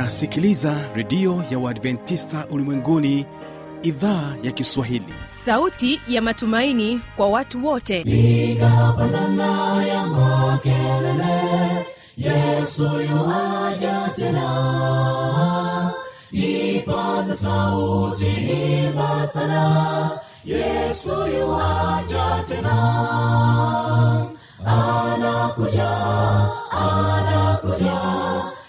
unasikiliza redio ya uadventista ulimwenguni idhaa ya kiswahili. Sauti ya matumaini kwa watu wote. Igapanana ya makelele yesu yuaja tena. Ipaza sauti imba sana yesu yuaja tena. Anakuja anakuja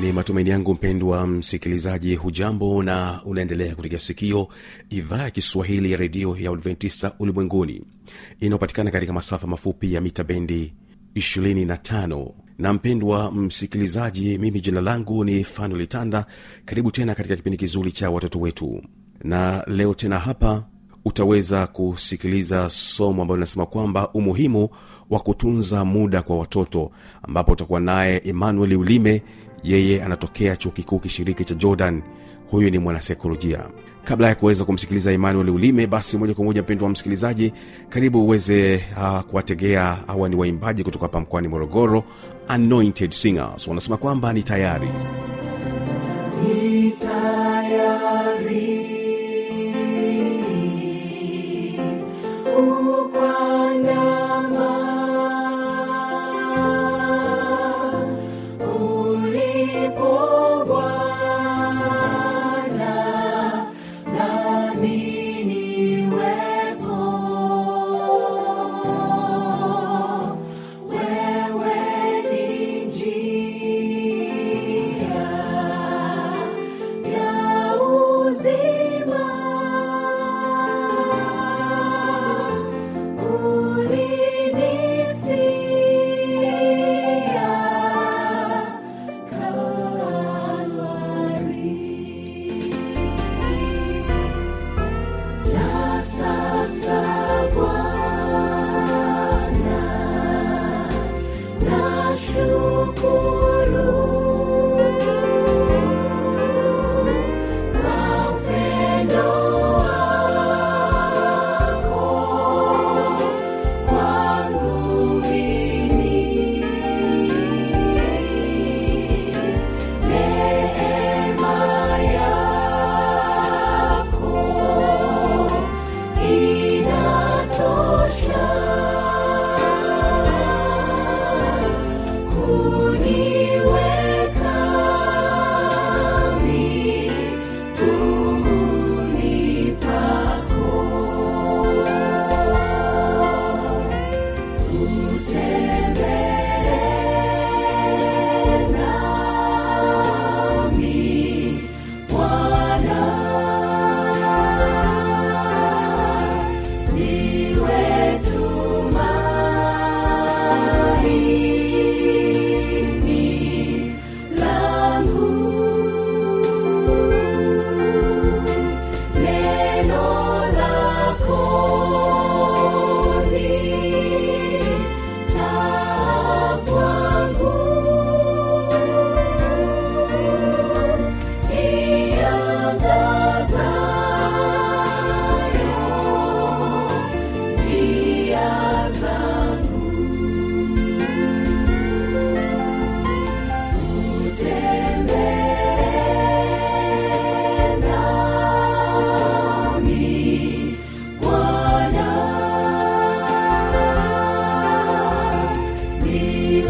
ni matumaini yangu mpendwa msikilizaji hujambo na unaendelea kutikia sikio idhaa ya kiswahili ya redio ya adventista ulimwenguni inayopatikana katika masafa mafupi ya mita bendi 25 na mpendwa msikilizaji mimi jina langu ni fanuel karibu tena katika kipindi kizuri cha watoto wetu. Na leo tena hapa utaweza kusikiliza somo ambalo linasema kwamba umuhimu wa kutunza muda kwa watoto ambapo utakuwa naye emmanuel ulime yeye anatokea chuo kikuu kishiriki cha jordan. Huyu ni mwanasaikolojia kabla ya kuweza kumsikiliza emmanuel ulime basi moja kwa moja mpendo wa msikilizaji karibu uweze uh, kuwategea hawa ni waimbaji kutoka hapa mkoani morogoro anointed singers. Wanasema kwamba ni tayari. Nam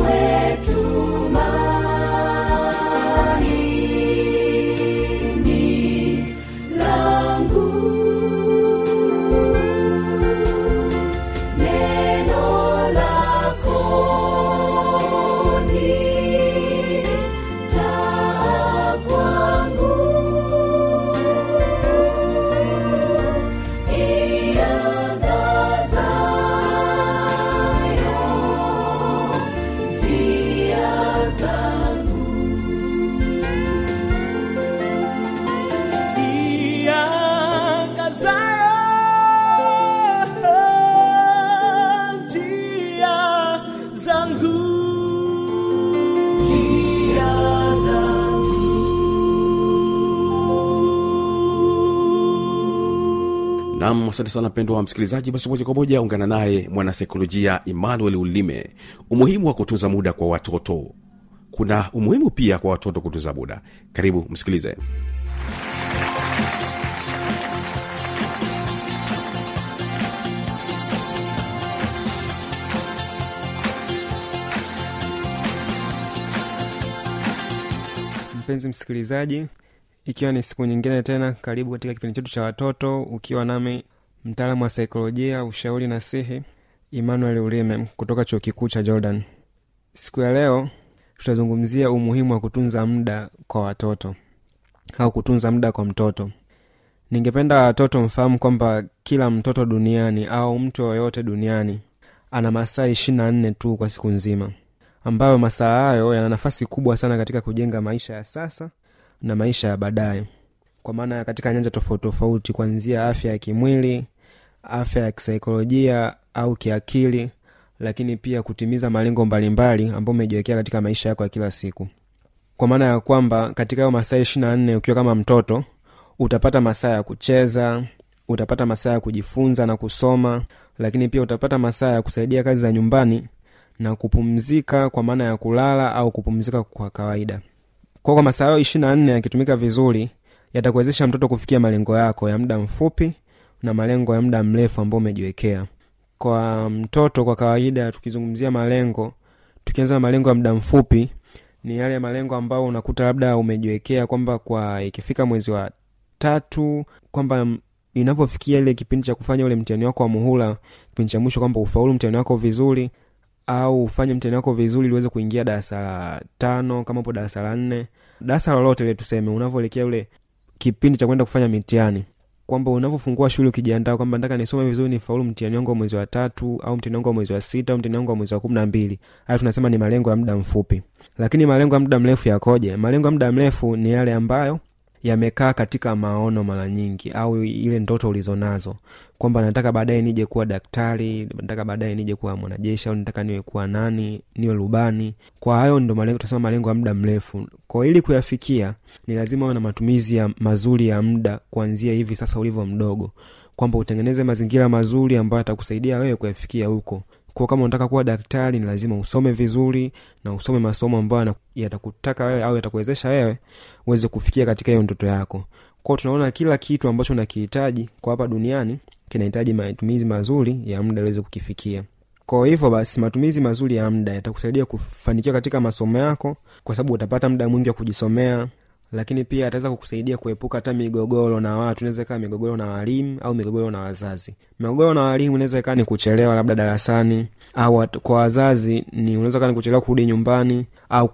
wetu. Asante sana mpendo wa msikilizaji. Basi moja kwa moja ungana naye mwanasaikolojia emmanuel ulime. Umuhimu wa kutunza muda kwa watoto. Kuna umuhimu pia kwa watoto kutunza muda. Karibu msikilize. Mpenzi msikilizaji ikiwa ni siku nyingine tena karibu katika kipindi chetu cha watoto ukiwa nami mtaalamu wa saikolojia ushauri na sihi emmanuel ulime kutoka chuo kikuu cha jordan. Siku ya leo tutazungumzia umuhimu wa kutunza muda kwa watoto au kutunza muda kwa mtoto. Ningependa watoto mfahamu kwamba kila mtoto duniani au mtu yoyote duniani ana masaa ishiri na nne tu kwa siku nzima ambayo masaa hayo yana nafasi kubwa sana katika kujenga maisha ya sasa na maisha ya baadaye. Kwa maana katika nyanja tofauti tofauti kuanzia afya ya kimwili afya ya kisaikolojia au kiakili lakini pia kutimiza malengo mbalimbali ambayo umejiwekea katika maisha yako ya kila siku. Kwa maana ya kwamba katika hayo masaa ishiri nne ukiwa kama mtoto utapata masaa ya kucheza utapata masaa ya kujifunza na kusoma lakini pia utapata masaa ya kusaidia kazi za nyumbani na kupumzika kwa maana ya kulala au kupumzika kwa kawaida. Kwa masaa hayo ishiri nne yakitumika vizuri yatakuwezesha mtoto kufikia malengo yako ya muda mfupi na malengo ya muda mrefu ambao umejiwekea. Kwa mtoto kwa kawaida tukizungumzia malengo tukianza na malengo ya muda mfupi ni yale malengo ambayo unakuta labda umejiwekea kwamba kwa ikifika mwezi wa tatu kwamba inapofikia ile kipindi cha kufanya ule mtihani wako wa muhula kipindi cha mwisho kwamba ufaulu mtihani wako vizuri au ufanye mtihani wako vizuri ili kuingia darasa la tano kama upo darasa la nne. Darasa lolote ile tuseme unavyoelekea ule kipindi cha kwenda kufanya mitihani kwamba unavyofungua shule ukijiandaa kwamba nataka nisome vizuri nifaulu mtihani wangu wa mwezi wa tatu au mtihani wangu wa mwezi wa sita au mtihani wangu wa mwezi wa kumi na mbili. Hayo tunasema ni malengo ya muda mfupi. Lakini malengo ya muda mrefu yakoje? Malengo ya muda mrefu ni yale ambayo yamekaa katika maono mara nyingi au ile ndoto ulizonazo kwamba nataka baadaye nije kuwa daktari nataka baadaye nije kuwa mwanajeshi au nataka niwe kuwa nani niwe rubani. Kwa hayo ndo malengo tunasema malengo ya muda mrefu. Kwa ili kuyafikia ni lazima uwe na matumizi ya mazuri ya muda kuanzia hivi sasa ulivyo mdogo. Kwamba utengeneze mazingira mazuri ambayo atakusaidia wewe kuyafikia huko. Kwa kama unataka kuwa daktari ni lazima usome vizuri na usome masomo ambayo yatakutaka wewe au yatakuwezesha wewe uweze kufikia katika hiyo ndoto yako. Kwao tunaona kila kitu ambacho unakihitaji kwa hapa duniani kinahitaji matumizi mazuri ya muda uweze kukifikia. Kwa hivyo basi matumizi mazuri ya muda yatakusaidia kufanikiwa katika masomo yako kwa sababu utapata muda mwingi wa kujisomea lakini pia ataweza kukusaidia kuepuka hata migogoro na watu. Inaweza ikawa migogoro na walimu au migogoro na wazazi. Migogoro na walimu inaweza ikawa ni kuchelewa labda darasani au kwa wazazi ni unaweza kaa ni kuchelewa kurudi nyumbani au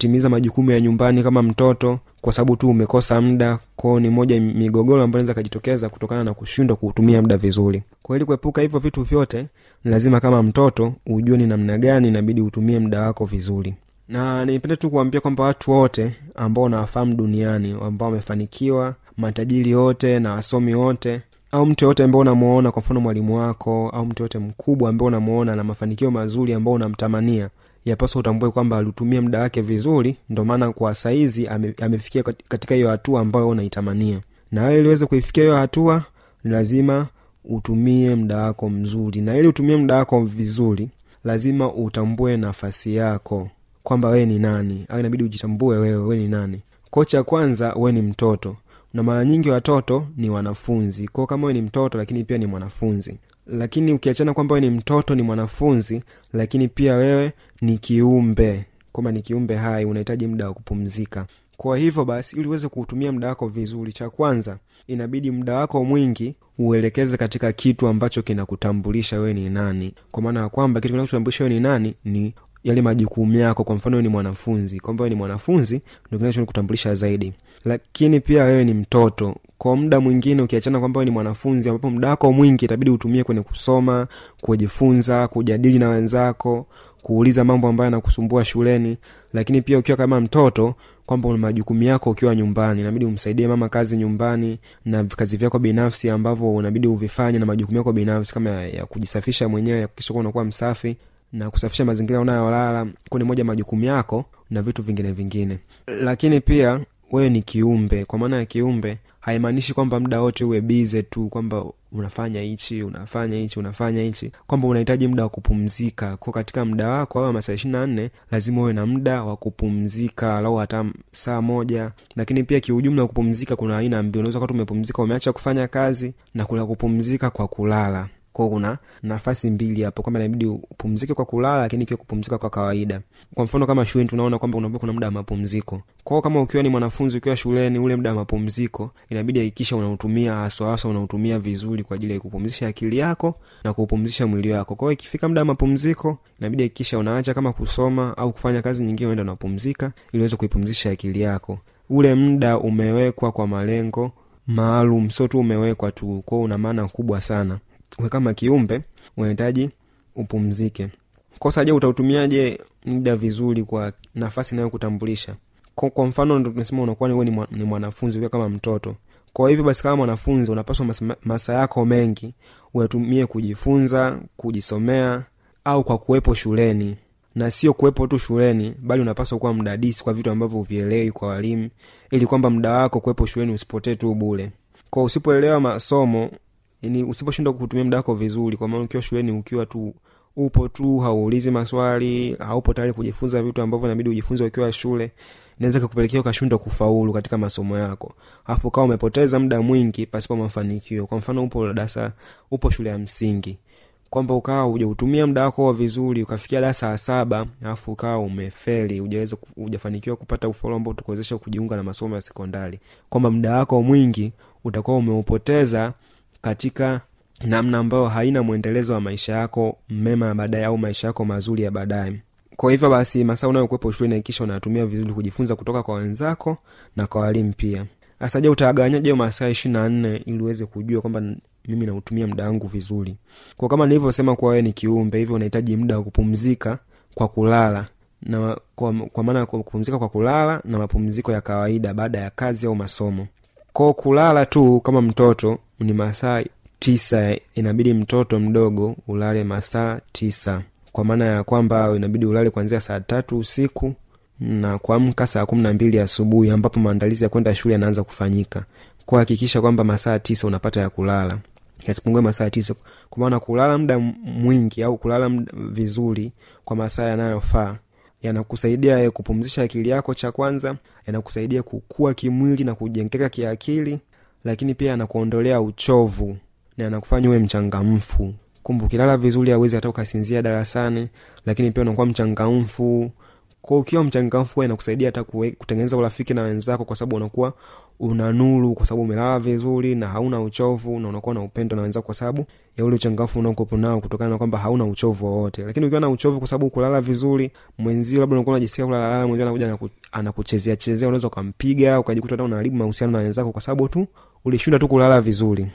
kutotimiza majukumu ya nyumbani kama mtoto kwa sababu tu umekosa muda kwao ni moja migogoro ambayo naweza kajitokeza kutokana na kushindwa kuutumia muda vizuri. Kwa ili kuepuka hivyo vitu vyote ni lazima kama mtoto ujue ni namna gani inabidi utumie muda wako vizuri. Na nipende tu kuambia kwamba watu wote ambao unawafahamu duniani ambao wamefanikiwa matajiri wote na wasomi wote au mtu yoyote ambao unamuona kwa mfano mwalimu wako au mtu yoyote mkubwa ambao unamuona na mafanikio mazuri ambao unamtamania yapaswa utambue kwamba alitumia muda wake vizuri ndo maana kwa saizi ame, amefikia katika hiyo hatua ambayo unaitamania. Na wewe iliweze kuifikia hiyo hatua ni lazima utumie muda wako mzuri. Na ili utumie muda wako vizuri lazima utambue nafasi yako kwamba wewe ni nani. Au inabidi ujitambue wewe wewe ni nani. Ko cha kwanza wewe ni mtoto. Na mara nyingi watoto ni wanafunzi. Kwao kama wewe ni mtoto lakini pia ni mwanafunzi lakini ukiachana kwamba wewe ni mtoto ni mwanafunzi lakini pia wewe ni kiumbe kwamba ni kiumbe hai unahitaji muda wa kupumzika. Kwa hivyo basi ili uweze kuutumia muda wako vizuri cha kwanza inabidi muda wako mwingi uelekeze katika kitu ambacho kinakutambulisha wewe ni nani. Kwa maana ya kwamba kitu kinachotambulisha wewe ni nani ni yale majukumu yako. Kwa mfano ni mwanafunzi kwamba wewe ni mwanafunzi ndo kinachokutambulisha zaidi. Lakini pia wewe ni mtoto kwa muda mwingine ukiachana kwamba ni mwanafunzi ambapo muda wako mwingi itabidi utumie kwenye kusoma kujifunza kujadili na wenzako kuuliza mambo ambayo yanakusumbua shuleni. Lakini pia ukiwa kama mtoto kwamba una majukumu yako ukiwa nyumbani inabidi umsaidie mama kazi nyumbani na kazi vyako binafsi ambavyo unabidi uvifanye na majukumu yako binafsi kama ya, ya kujisafisha mwenyewe yakikisha kuwa unakuwa msafi na kusafisha mazingira unayolala kuni moja majukumu yako na vitu vingine vingine. Lakini pia wewe ni kiumbe kwa maana ya kiumbe haimaanishi kwamba muda wote uwe bize tu kwamba unafanya hichi unafanya hichi unafanya hichi. Kwamba unahitaji muda wa kupumzika. Ko katika muda wako au masaa ishiri na nne lazima uwe na muda wa kupumzika lau hata saa moja. Lakini pia kiujumla kupumzika kuna aina mbili. Unaweza kati umepumzika umeacha kufanya kazi na kuna kupumzika kwa kulala kwao kuna nafasi mbili hapo. Kwamba inabidi upumzike kwa kulala lakini ikiwa kupumzika kwa kawaida. Kwa mfano kama shuleni tunaona kwamba unakuwa kuna muda wa mapumziko. Kwao kama ukiwa ni mwanafunzi ukiwa shuleni ule muda wa mapumziko inabidi hakikisha unautumia haswa unautumia vizuri kwa ajili ya kupumzisha akili yako na kuupumzisha mwili wako. Kwao ikifika muda wa mapumziko inabidi hakikisha unaacha kama kusoma au kufanya kazi nyingine unaenda unapumzika ili uweze kuipumzisha akili yako. Ule muda umewekwa kwa malengo maalum sio tu umewekwa tu. Kwao una maana kubwa sana we kama kiumbe unahitaji upumzike. Kosa je utautumiaje muda vizuri kwa nafasi inayokutambulisha? Kwa, mfano ndo tunasema unakuwa ni, ni, mwanafunzi ukiwa kama mtoto. Kwa hivyo basi kama mwanafunzi unapaswa masaa masa yako mengi uyatumie kujifunza kujisomea au kwa kuwepo shuleni. Na sio kuwepo tu shuleni bali unapaswa kuwa mdadisi kwa vitu ambavyo uvielewi kwa walimu ili kwamba muda wako kuwepo shuleni usipotee tu bule kwa usipoelewa masomo yani usiposhindwa kutumia muda wako vizuri kwa maana ukiwa shuleni ukiwa tu upo tu hauulizi maswali haupo tayari kujifunza vitu ambavyo inabidi ujifunze ukiwa shule inaweza kukupelekea ukashindwa kufaulu katika masomo yako. Alafu ukawa umepoteza muda mwingi pasipo mafanikio. Kwa mfano upo darasa upo shule ya msingi. Kwamba ukawa ujautumia muda wako vizuri ukafikia darasa la saba alafu ukawa umefeli ujaweza ujafanikiwa kupata ufaulu ambao utakuwezesha kujiunga na masomo ya sekondari. Kwamba muda wako mwingi utakuwa umeupoteza katika namna ambayo haina mwendelezo wa maisha yako mema ya baadaye au maisha yako mazuri ya baadaye. Kwa hivyo basi masaa unayokuwepo shuleni hakikisha unatumia vizuri kujifunza kutoka kwa wenzako na kwa walimu pia. Sasa je masaa ishiri na nne ili uweze kujua kwamba mimi nautumia muda wangu vizuri? Kwa kama nilivyosema kuwa wewe ni kiumbe hivyo unahitaji muda wa kupumzika kwa kulala. Na kwa, kwa maana kupumzika kwa kulala na mapumziko ya kawaida baada ya kazi au masomo. Ko kulala tu kama mtoto ni masaa tisa inabidi mtoto mdogo ulale masaa tisa. Kwa maana ya kwamba inabidi ulale kuanzia saa tatu usiku na kuamka saa kumi na mbili asubuhi ambapo maandalizi ya kwenda shule yanaanza kufanyika. Kuhakikisha kwamba masaa tisa unapata ya kulala. Yasipungue masaa tisa. Kwa maana kulala muda mwingi au kulala mda vizuri kwa masaa yanayofaa yanakusaidia kupumzisha akili yako cha kwanza yanakusaidia kukua kimwili na kujengeka kiakili lakini pia anakuondolea uchovu na anakufanya uwe mchangamfu. Kumbe ukilala vizuri awezi hata ukasinzia darasani lakini pia unakuwa mchangamfu kwa ukiwa mchangamfu inakusaidia hata kutengeneza urafiki na wenzako kwa sababu unakuwa una nuru kwa sababu umelala vizuri na hauna uchovu na unakuwa na upendo na wenzako kwa sababu ya ule uchangamfu unaokuwepo nao kutokana na kwamba hauna uchovu wowote. Lakini ukiwa na uchovu kwa sababu kulala vizuri mwenzio labda unakuwa unajisikia kulalala mwenzio anakuja anakuchezea chezea unaweza ukampiga ukajikuta hata unaharibu mahusiano na wenzako kwa sababu tu ulishinda tu kulala vizuri.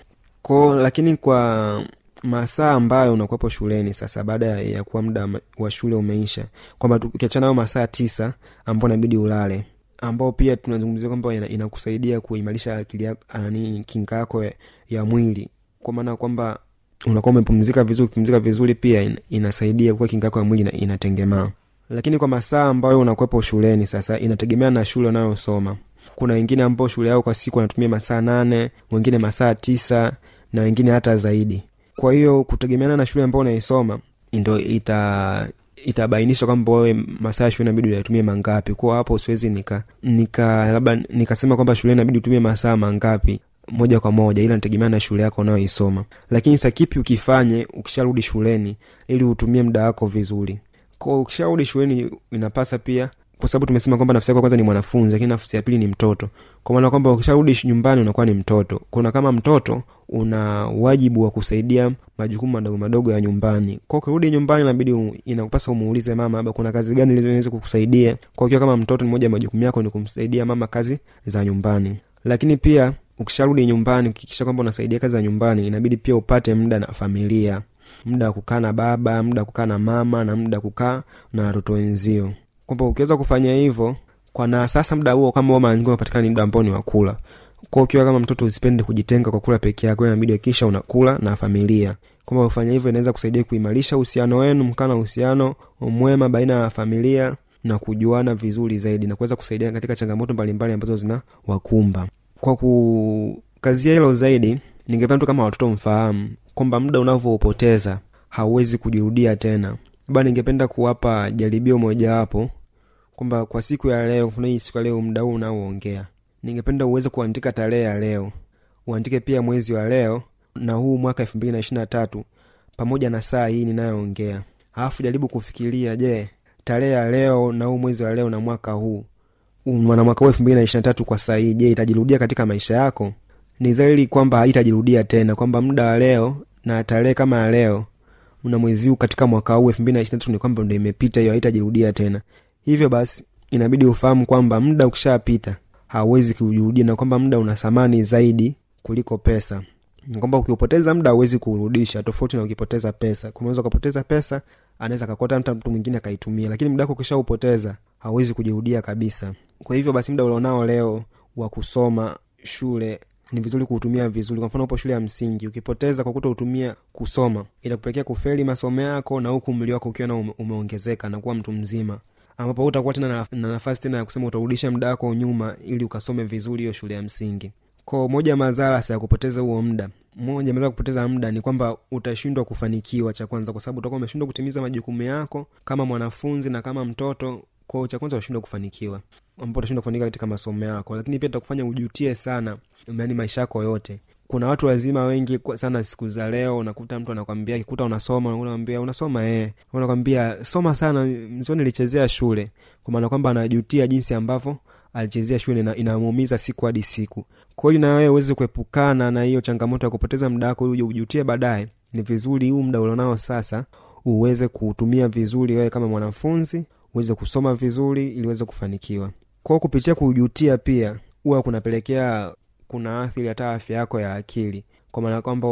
Ko lakini kwa masaa ambayo unakuwepo shuleni sasa baada ya, kuwa muda wa shule umeisha kwamba ukiachana nayo masaa tisa ambao inabidi ulale ambao pia tunazungumzia kwamba inakusaidia kuimarisha akili nani kinga yako ya, ya mwili. Kwa maana kwamba unakuwa umepumzika vizuri kupumzika vizuri pia inasaidia kuwa kinga yako ya mwili inatengemaa. Lakini kwa masaa ambayo unakuwepo shuleni sasa inategemea na shule unayosoma. Kuna wengine ambao shule yao kwa siku wanatumia masaa nane wengine masaa tisa na wengine hata zaidi kwa hiyo kutegemeana na shule ambao unaisoma ndo ita itabainisha kwamba wewe masaa ya shule inabidi uyatumie mangapi. Kwa hapo siwezi nika nika labda nikasema kwamba shule inabidi utumie masaa mangapi moja kwa moja ila nategemea na shule yako unayoisoma. Lakini sa kipi ukifanye ukisharudi shuleni ili utumie muda wako vizuri. Ko ukisharudi shuleni inapasa pia kwa sababu tumesema kwamba nafsi yako kwanza ni mwanafunzi lakini nafsi ya pili ni mtoto. Kwa maana kwamba ukisharudi nyumbani unakuwa ni mtoto. Kuna kama mtoto una wajibu wa kusaidia majukumu madogo madogo ya nyumbani. Kwa ukirudi nyumbani inabidi inakupasa umuulize mama labda kuna kazi gani iliweza kukusaidia? Kwa ukiwa kama mtoto mmoja majukumu yako ni kumsaidia mama kazi za nyumbani. Lakini pia ukisharudi nyumbani ukikisha kwamba unasaidia kazi za nyumbani inabidi pia upate muda na familia. Muda wa kukaa na baba muda wa kukaa na mama na muda wa kukaa na watoto wenzio kwamba ukiweza kufanya hivyo kwa na sasa muda huo kama mara nyingine unapatikana ni muda ambao ni wakula kwa ukiwa kama mtoto usipende kujitenga kwa kula peke yako inabidi hakikisha unakula na familia. Kwamba ufanya hivyo inaweza kusaidia kuimarisha uhusiano wenu mkaa na uhusiano mwema baina ya familia na kujuana vizuri zaidi na kuweza kusaidia katika changamoto mbalimbali ambazo zina wakumba. Kwa kukazia hilo zaidi ningependa tu kama watoto mfahamu kwamba muda unavyoupoteza hauwezi kujirudia tena labda ningependa kuwapa jaribio mojawapo kwamba kwa siku ya leo kuna hii siku ya leo mda huu unaoongea ningependa uweze kuandika tarehe ya leo uandike pia mwezi wa leo na huu mwaka elfu mbili na ishiri na tatu pamoja na saa hii ninayoongea. Alafu jaribu kufikiria je tarehe ya leo na huu mwezi wa leo na mwaka huu na mwaka huu elfu mbili na ishiri na tatu kwa saa hii je itajirudia katika maisha yako? Ni zaili kwamba haitajirudia tena kwamba muda wa leo na tarehe kama ya leo na mwezi huu katika mwaka huu elfu mbili na ishiri na tatu ni kwamba ndo imepita hiyo haitajirudia tena. Hivyo basi inabidi ufahamu kwamba muda ukishapita hauwezi kujirudia na kwamba muda una thamani zaidi kuliko pesa. Kwamba ukiupoteza muda hauwezi kuurudisha tofauti na ukipoteza pesa. Unaweza ukapoteza pesa anaweza kakota mtu mwingine akaitumia. Lakini muda wako ukishaupoteza hauwezi kujirudia kabisa. Kwa hivyo basi muda ulionao leo wa kusoma shule ni vizuri kuutumia vizuri. Kwa mfano upo shule ya msingi ukipoteza kwa kutoutumia kusoma itakupelekea kufeli masomo yako na huku umri wako ukiwa na umeongezeka na kuwa mtu mzima. Ambapo utakuwa tena na, na nafasi tena ya kusema utarudisha muda wako nyuma ili ukasome vizuri hiyo shule ya msingi. Ko moja ya madhara ya kupoteza huo muda moja madhara kupoteza muda ni kwamba utashindwa kufanikiwa cha kwanza kwa sababu utakuwa umeshindwa kutimiza majukumu yako kama mwanafunzi na kama mtoto kwao cha kwanza utashindwa kufanikiwa ambapo utashindwa kufanikiwa katika masomo yako. Lakini pia takufanya ujutie sana yani maisha yako yote. Kuna watu wazima wengi sana siku za leo unakuta mtu anakwambia kikuta unasoma unakwambia unasoma eh. Unakwambia soma sana. Mzio nilichezea shule kwa maana kwamba anajutia jinsi ambavyo alichezea shule na inamuumiza siku hadi siku. Kwa hiyo na wewe uweze kuepukana na hiyo changamoto ya kupoteza muda wako uje ujutie baadaye. Ni vizuri huu muda ulionao sasa uweze kuutumia vizuri wewe kama mwanafunzi uweze kusoma vizuri ili uweze kufanikiwa kwao kupitia kujutia pia huwa kunapelekea kuna athiri hata afya yako ya akili. Kwa maana kwamba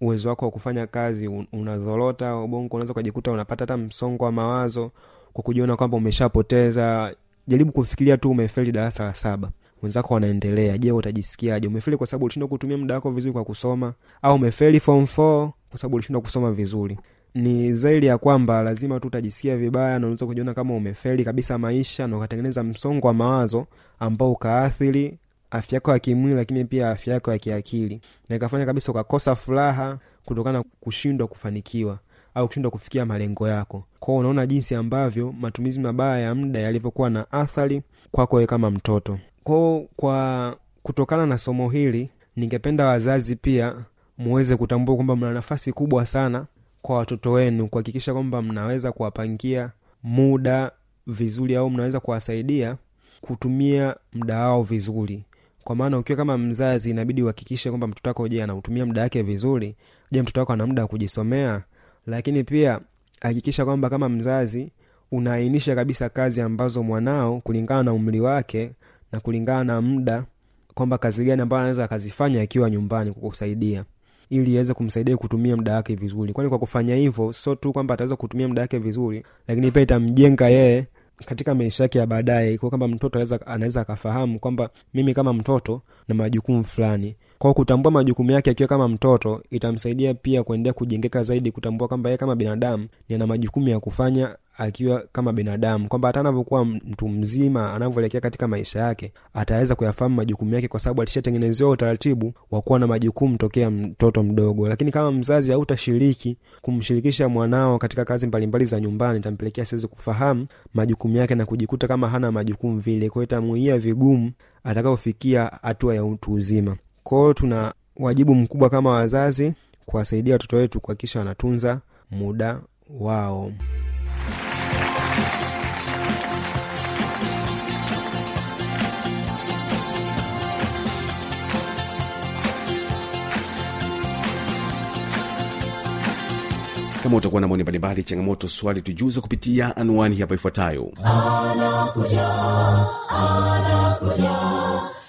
uwezo wako wa kufanya kazi unazorota ubongo unaweza ukajikuta unapata hata msongo wa mawazo kwa kujiona kwamba umeshapoteza. Jaribu kufikiria tu umefeli darasa la saba. Wenzako wanaendelea. Je utajisikiaje? Umefeli kwa sababu ulishindwa kutumia muda wako vizuri kwa kusoma? Au umefeli form four kwa sababu ulishindwa kusoma vizuri ni zaidi ya kwamba lazima tu utajisikia vibaya na unaweza kujiona kama umefeli kabisa maisha na ukatengeneza msongo wa mawazo ambao ukaathiri afya yako ya kimwili lakini pia afya yako ya kiakili. Na ikafanya kabisa ukakosa furaha kutokana na kushindwa kufanikiwa au kushindwa kufikia malengo yako. Kwao unaona jinsi ambavyo matumizi mabaya ya muda yalivyokuwa na athari kwako wewe kama mtoto. Kwao kwa kutokana na somo hili ningependa wazazi pia muweze kutambua kwamba mna nafasi kubwa sana kwa watoto wenu kuhakikisha kwamba mnaweza kuwapangia muda vizuri au mnaweza kuwasaidia kutumia muda wao vizuri. Kwa maana ukiwa kama mzazi inabidi uhakikishe kwamba mtoto wako je anautumia muda wake vizuri? Je mtoto wako ana muda wa kujisomea? Lakini pia hakikisha kwamba kama mzazi unaainisha kabisa kazi ambazo mwanao kulingana na umri wake na kulingana na muda kwamba kazi gani ambayo anaweza akazifanya akiwa nyumbani kukusaidia ili iweze kumsaidia kutumia muda wake vizuri. Kwani kwa kufanya hivyo sio tu kwamba ataweza kutumia muda wake vizuri lakini pia itamjenga yeye katika maisha yake ya baadaye. Kwa kwamba mtoto anaweza akafahamu kwamba mimi kama mtoto na majukumu fulani kwao kutambua majukumu yake akiwa kama mtoto itamsaidia pia kuendelea kujengeka zaidi kutambua kwamba yeye kama binadamu ni ana majukumu ya kufanya akiwa kama binadamu. Kwamba hata anavyokuwa mtu mzima anavyoelekea katika maisha yake ataweza kuyafahamu majukumu yake kwa sababu alishatengenezewa utaratibu wa kuwa na majukumu tokea mtoto mdogo. Lakini kama mzazi hautashiriki kumshirikisha mwanao katika kazi mbalimbali za nyumbani itampelekea siwezi kufahamu majukumu yake na kujikuta kama hana majukumu vile. Kwao itamuia vigumu atakapofikia hatua ya utu uzima kwao tuna wajibu mkubwa kama wazazi kuwasaidia watoto wetu kuhakikisha wanatunza muda wao. Kama utakuwa na maoni mbalimbali changamoto swali tujuza kupitia anwani hapa ifuatayo. Anakuja anakuja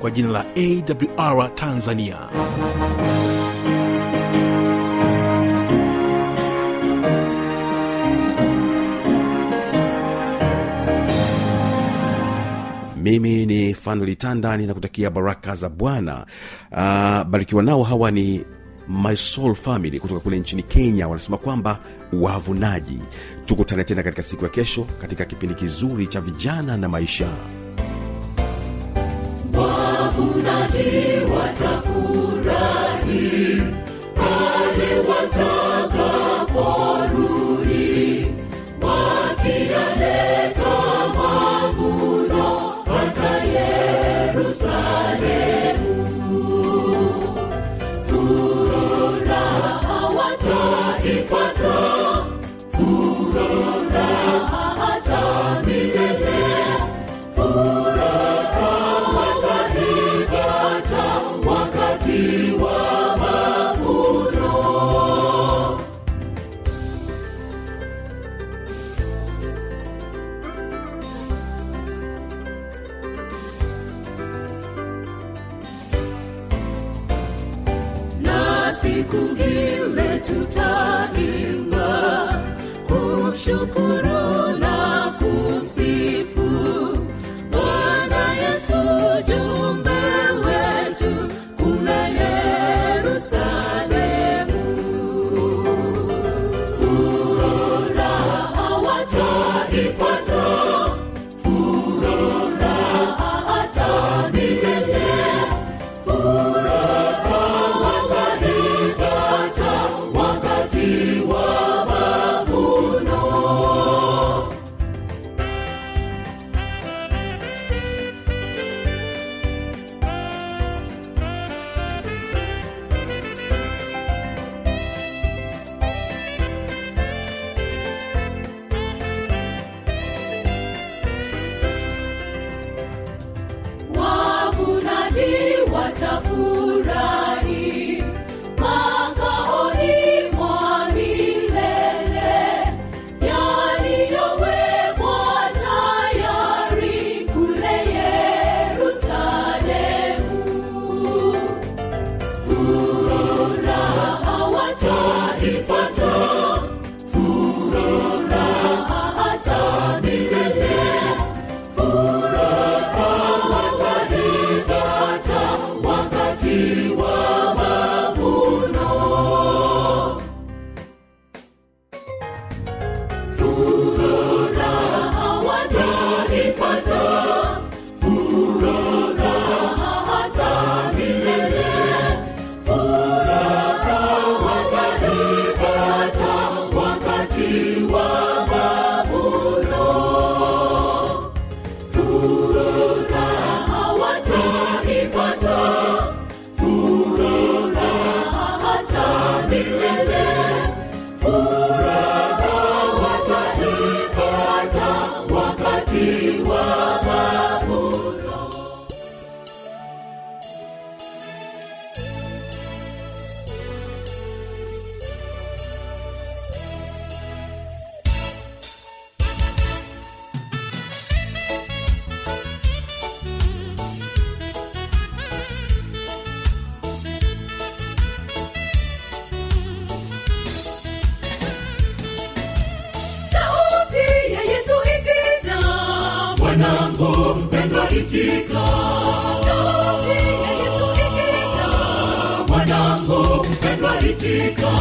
kwa jina la awr tanzania. Mimi ni fanolitanda ninakutakia baraka za bwana. Uh, barikiwa nao hawa ni my soul family kutoka kule nchini kenya. Wanasema kwamba wavunaji. Tukutane tena katika siku ya kesho katika kipindi kizuri cha vijana na maisha wavunaji watafurahi. Pale watakaporudi itika. Mwanangu mpendwa itika.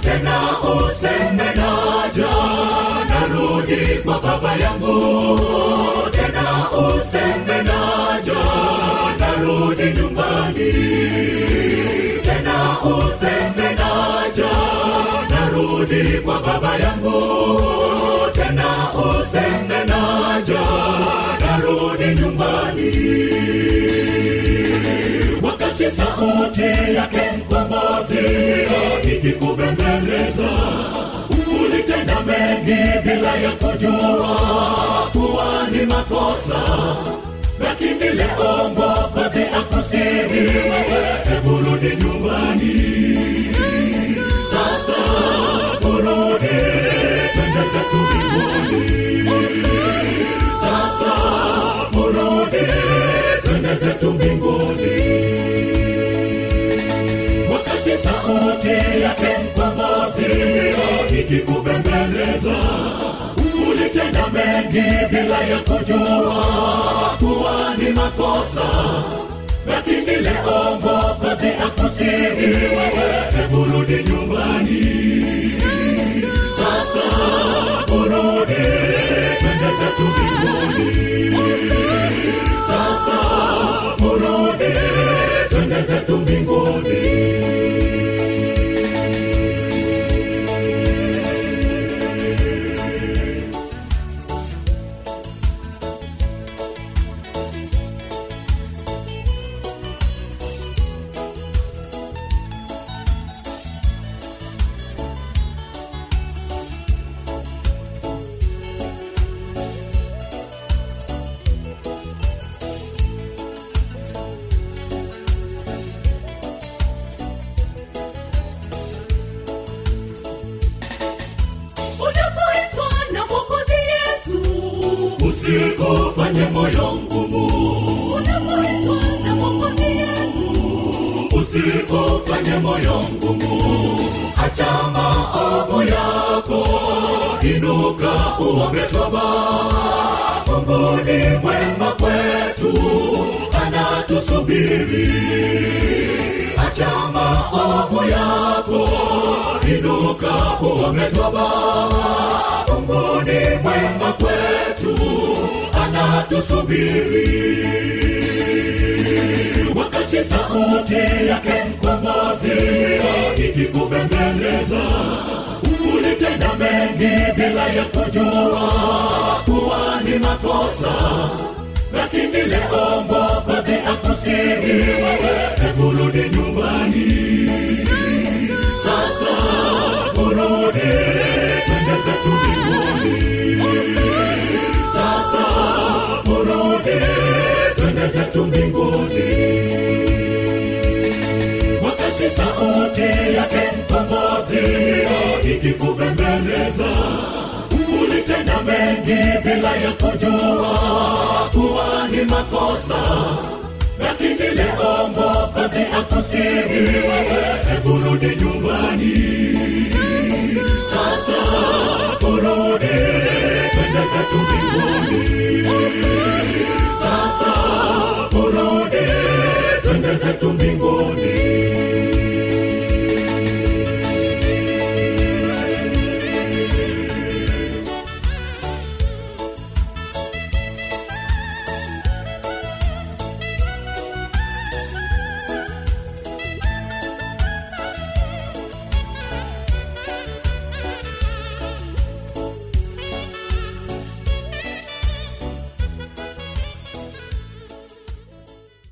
Tena useme naja, narudi kwa baba yangu. Tena useme naja, narudi nyumbani. Tena useme naja, narudi rudi kwa baba yangu tena useme narudi nyumbani. Wakati sauti yake mkombozi ikikubembeleza ulitenda mengi bila ya kujua kuwa ni makosa. Lakini leo mwokozi akusiri wewe nyumbani zetu mbinguni. Wakati sauti yake mkombozi ikikubembeleza ulitenda mengi bila ya kujua kuwa ni makosa. Lakini leo mwokozi akusiri wewe hebu rudi nyumbani. Sasa burudi twende zetu mbinguni. Sasa twende zetu mbinguni anatusubiri acha maovu yako inuka uombe toba mungu ni mwema kwetu anatusubiri wakati sauti yake mkombozi ikikubembeleza ulitenda mengi bila ya kujua kuwa ni makosa lakini leo wewe hebu rudi nyumbani. Sasa urudi twende zetu mbinguni. Sasa urudi twende zetu mbinguni. Wakati sauti yake mkombozi ikikubembeleza ulitenda mengi bila ya kujua kuwa ni makosa lakini leo Mwokozi akusihi wewe, hebu rudi nyumbani sasa, turudi kwenda zetu mbinguni sasa, turudi kwenda zetu mbinguni.